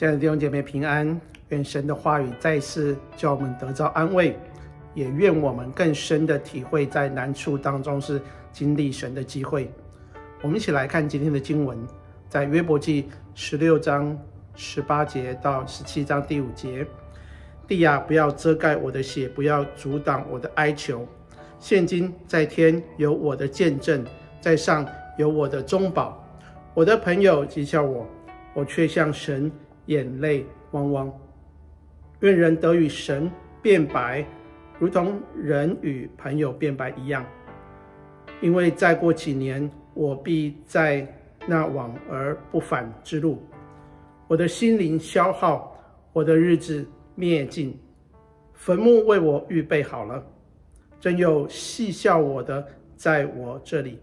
亲爱的弟兄姐妹平安，愿神的话语再次叫我们得到安慰，也愿我们更深的体会在难处当中是经历神的机会。我们一起来看今天的经文，在约伯记十六章十八节到十七章第五节：地啊，不要遮盖我的血，不要阻挡我的哀求。现今在天有我的见证，在上有我的中保。我的朋友讥笑我，我却向神。眼泪汪汪，愿人得与神变白，如同人与朋友变白一样。因为再过几年，我必在那往而不返之路。我的心灵消耗，我的日子灭尽，坟墓为我预备好了。真有戏笑我的在我这里，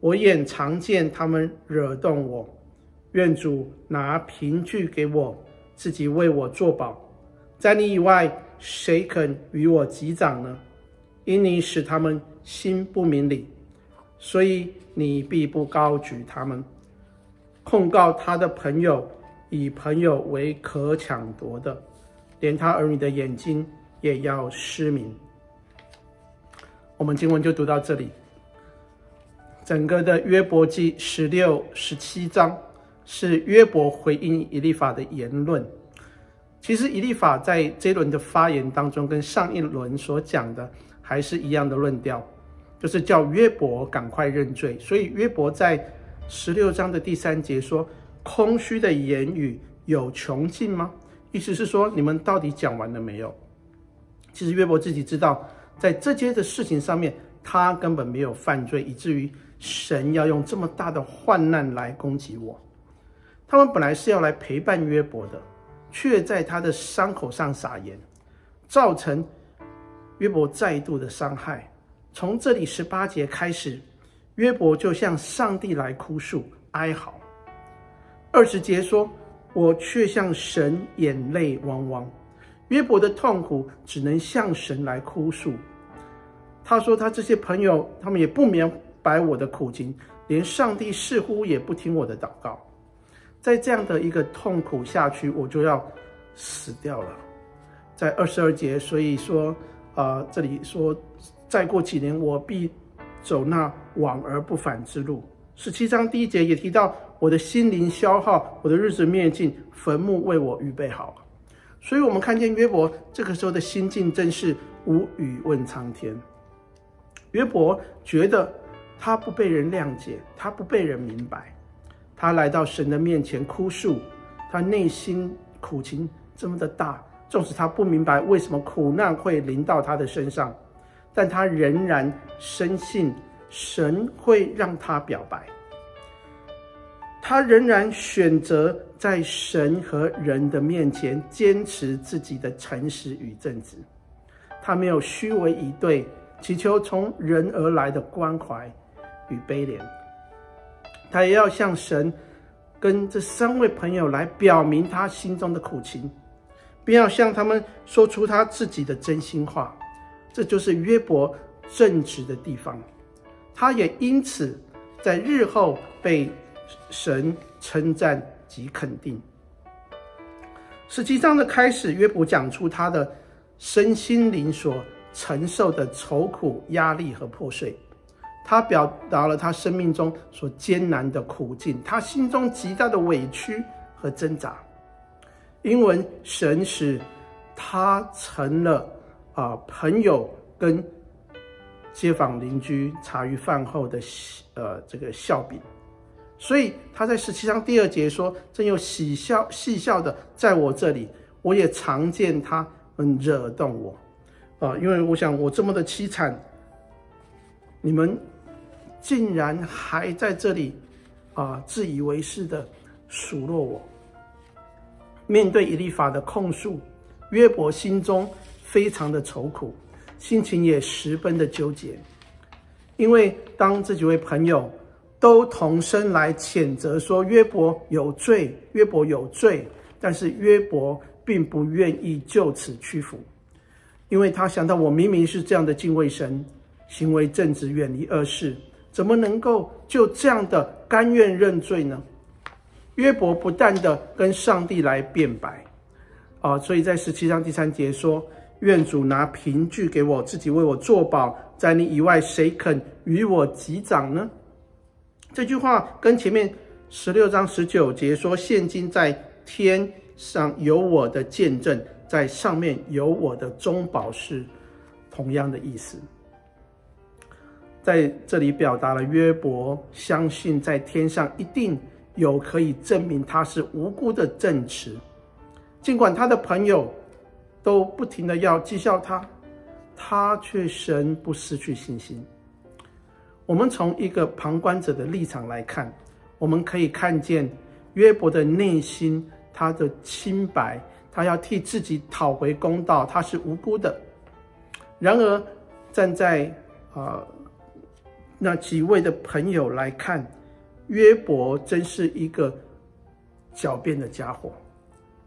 我眼常见他们惹动我。愿主拿凭据给我，自己为我作保。在你以外，谁肯与我击掌呢？因你使他们心不明理，所以你必不高举他们。控告他的朋友，以朋友为可抢夺的，连他儿女的眼睛也要失明。我们经文就读到这里。整个的约伯记十六、十七章。是约伯回应以利法的言论。其实以利法在这一轮的发言当中，跟上一轮所讲的还是一样的论调，就是叫约伯赶快认罪。所以约伯在十六章的第三节说：“空虚的言语有穷尽吗？”意思是说，你们到底讲完了没有？其实约伯自己知道，在这些的事情上面，他根本没有犯罪，以至于神要用这么大的患难来攻击我。他们本来是要来陪伴约伯的，却在他的伤口上撒盐，造成约伯再度的伤害。从这里十八节开始，约伯就向上帝来哭诉哀嚎。二十节说：“我却向神眼泪汪汪。”约伯的痛苦只能向神来哭诉。他说：“他这些朋友，他们也不明白我的苦情，连上帝似乎也不听我的祷告。”在这样的一个痛苦下去，我就要死掉了。在二十二节，所以说，啊、呃，这里说，再过几年，我必走那往而不返之路。十七章第一节也提到，我的心灵消耗，我的日子灭尽，坟墓为我预备好。所以，我们看见约伯这个时候的心境，真是无语问苍天。约伯觉得他不被人谅解，他不被人明白。他来到神的面前哭诉，他内心苦情这么的大，纵使他不明白为什么苦难会临到他的身上，但他仍然深信神会让他表白。他仍然选择在神和人的面前坚持自己的诚实与正直，他没有虚伪以对，祈求从人而来的关怀与悲怜。他也要向神跟这三位朋友来表明他心中的苦情，并要向他们说出他自己的真心话。这就是约伯正直的地方。他也因此在日后被神称赞及肯定。十七章的开始，约伯讲出他的身心灵所承受的愁苦、压力和破碎。他表达了他生命中所艰难的苦境，他心中极大的委屈和挣扎。因为神使他成了啊、朋友跟街坊邻居茶余饭后的呃这个笑柄，所以他在十七章第二节说：“真有喜笑戏笑的在我这里，我也常见他们惹动我。”啊，因为我想我这么的凄惨，你们。竟然还在这里，啊，自以为是的数落我。面对以利法的控诉，约伯心中非常的愁苦，心情也十分的纠结。因为当这几位朋友都同声来谴责说约伯有罪，约伯有罪，但是约伯并不愿意就此屈服，因为他想到我明明是这样的敬畏神，行为正直，远离恶事。怎么能够就这样的甘愿认罪呢？约伯不断的跟上帝来辩白，啊，所以在十七章第三节说：“愿主拿凭据给我，自己为我作保，在你以外，谁肯与我击掌呢？”这句话跟前面十六章十九节说：“现今在天上有我的见证，在上面有我的中保，是同样的意思。”在这里表达了约伯相信在天上一定有可以证明他是无辜的证词，尽管他的朋友都不停的要讥笑他，他却神不失去信心。我们从一个旁观者的立场来看，我们可以看见约伯的内心，他的清白，他要替自己讨回公道，他是无辜的。然而站在啊。呃那几位的朋友来看，约伯真是一个狡辩的家伙。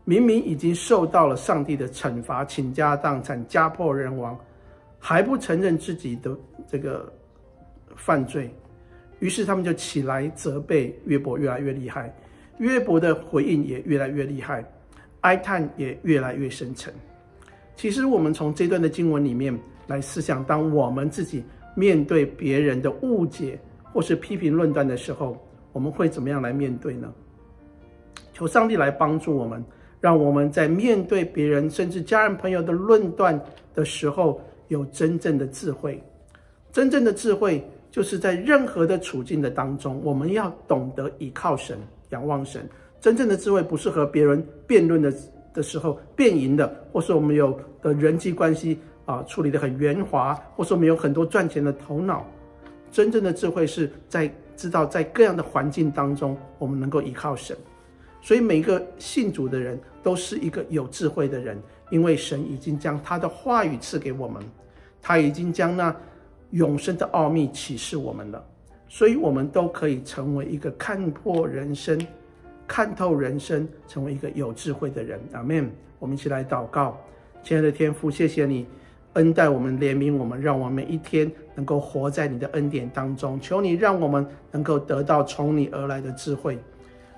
明明已经受到了上帝的惩罚，倾家荡产、家破人亡，还不承认自己的这个犯罪。于是他们就起来责备约伯，越来越厉害。约伯的回应也越来越厉害，哀叹也越来越深沉。其实我们从这段的经文里面来思想，当我们自己。面对别人的误解或是批评论断的时候，我们会怎么样来面对呢？求上帝来帮助我们，让我们在面对别人甚至家人朋友的论断的时候，有真正的智慧。真正的智慧就是在任何的处境的当中，我们要懂得倚靠神、仰望神。真正的智慧不是和别人辩论的的时候辩赢的，或是我们有的人际关系。啊，处理得很圆滑，或者说没有很多赚钱的头脑。真正的智慧是在知道在各样的环境当中，我们能够依靠神。所以每个信主的人都是一个有智慧的人，因为神已经将他的话语赐给我们，他已经将那永生的奥秘启示我们了。所以，我们都可以成为一个看破人生、看透人生，成为一个有智慧的人。阿门。我们一起来祷告，亲爱的天父，谢谢你。恩待我们，怜悯我们，让我们每一天能够活在你的恩典当中。求你让我们能够得到从你而来的智慧，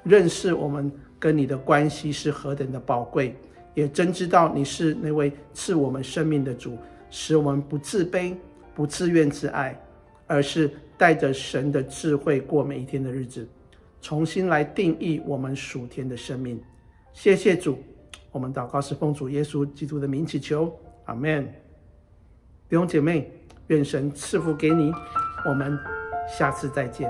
认识我们跟你的关系是何等的宝贵，也真知道你是那位赐我们生命的主，使我们不自卑、不自怨自艾，而是带着神的智慧过每一天的日子，重新来定义我们属天的生命。谢谢主，我们祷告是奉主耶稣基督的名祈求，阿门。弟兄姐妹，愿神赐福给你，我们下次再见。